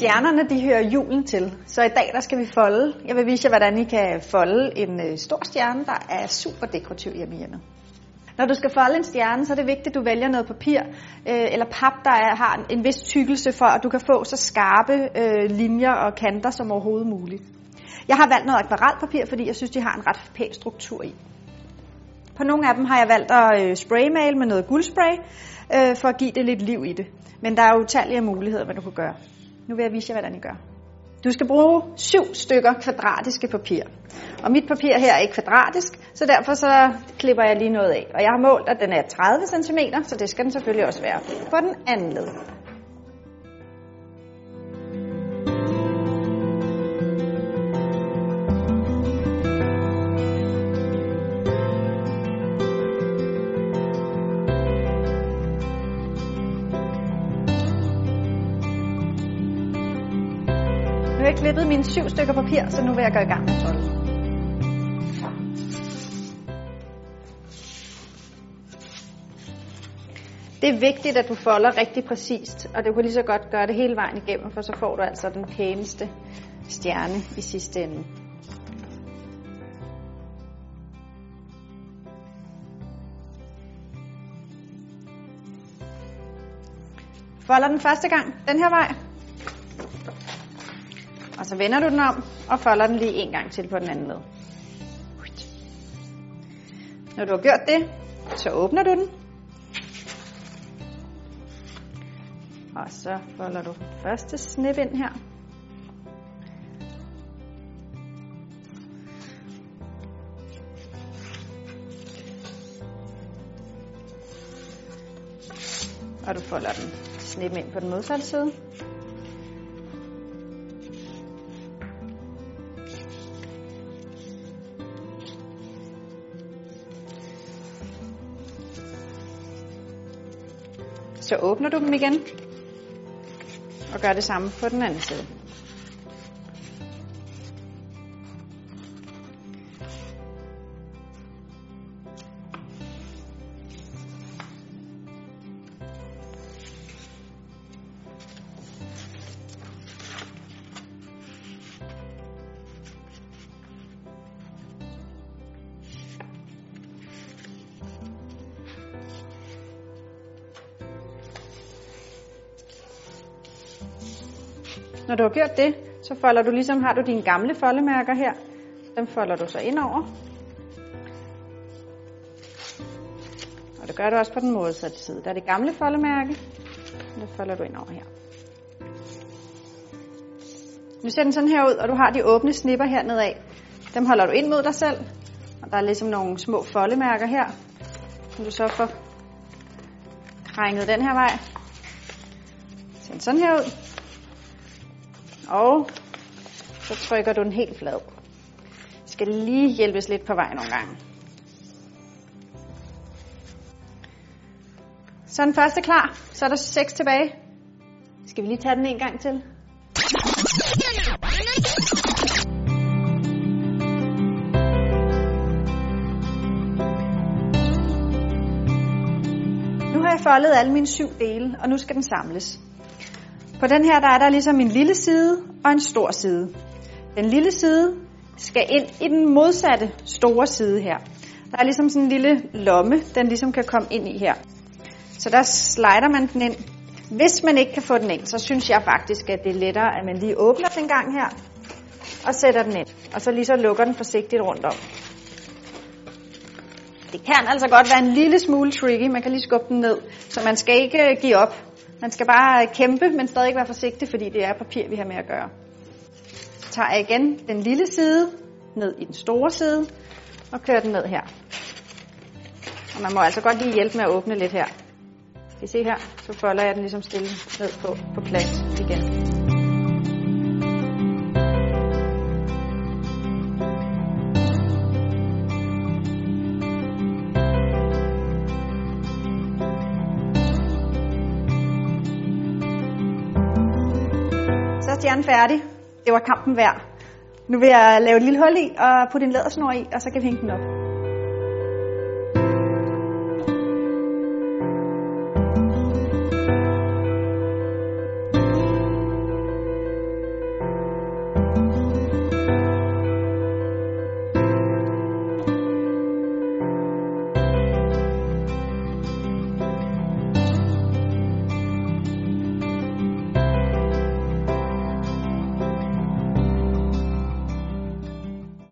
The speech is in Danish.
Stjernerne de hører julen til, så i dag der skal vi folde. Jeg vil vise jer, hvordan I kan folde en øh, stor stjerne, der er super dekorativ hjemme i hjemmet. Når du skal folde en stjerne, så er det vigtigt, at du vælger noget papir øh, eller pap, der er, har en, en vis tykkelse for, at du kan få så skarpe øh, linjer og kanter som overhovedet muligt. Jeg har valgt noget akvarelpapir, fordi jeg synes, de har en ret pæn struktur i. På nogle af dem har jeg valgt at øh, spraymale med noget guldspray, øh, for at give det lidt liv i det. Men der er utallige muligheder, hvad du kan gøre. Nu vil jeg vise jer, hvordan I gør. Du skal bruge syv stykker kvadratiske papir. Og mit papir her er ikke kvadratisk, så derfor så klipper jeg lige noget af. Og jeg har målt, at den er 30 cm, så det skal den selvfølgelig også være på den anden led. Nu har jeg klippet mine syv stykker papir, så nu vil jeg gå i gang med folde. Det er vigtigt, at du folder rigtig præcist, og du kan lige så godt gøre det hele vejen igennem, for så får du altså den pæneste stjerne i sidste ende. Folder den første gang den her vej, og så vender du den om og folder den lige en gang til på den anden led. Når du har gjort det, så åbner du den. Og så folder du første snip ind her. Og du folder den snip ind på den modsatte side. Så åbner du dem igen og gør det samme på den anden side. Når du har gjort det, så folder du ligesom, har du dine gamle foldemærker her. Dem folder du så ind over. Og det gør du også på den modsatte side. Der er det gamle foldemærke, og det folder du ind over her. Nu ser den sådan her ud, og du har de åbne snipper hernede af. Dem holder du ind mod dig selv, og der er ligesom nogle små foldemærker her, som du så får krænget den her vej. Ser den sådan her ud. Og så trykker du den helt flad. Jeg skal lige hjælpes lidt på vej nogle gange. Så er den første klar. Så er der seks tilbage. Skal vi lige tage den en gang til? Nu har jeg foldet alle mine syv dele, og nu skal den samles. På den her der er der ligesom en lille side og en stor side. Den lille side skal ind i den modsatte store side her. Der er ligesom sådan en lille lomme, den ligesom kan komme ind i her. Så der slider man den ind. Hvis man ikke kan få den ind, så synes jeg faktisk, at det er lettere, at man lige åbner den gang her, og sætter den ind. Og så lige så lukker den forsigtigt rundt om. Det kan altså godt være en lille smule tricky, man kan lige skubbe den ned, så man skal ikke øh, give op. Man skal bare kæmpe, men stadig være forsigtig, fordi det er papir, vi har med at gøre. Så tager jeg igen den lille side ned i den store side, og kører den ned her. Og man må altså godt lige hjælpe med at åbne lidt her. Kan I se her? Så folder jeg den ligesom stille ned på, på plads igen. Stjerne færdig. Det var kampen værd. Nu vil jeg lave et lille hul i og putte en lædersnor i, og så kan vi hænge den op.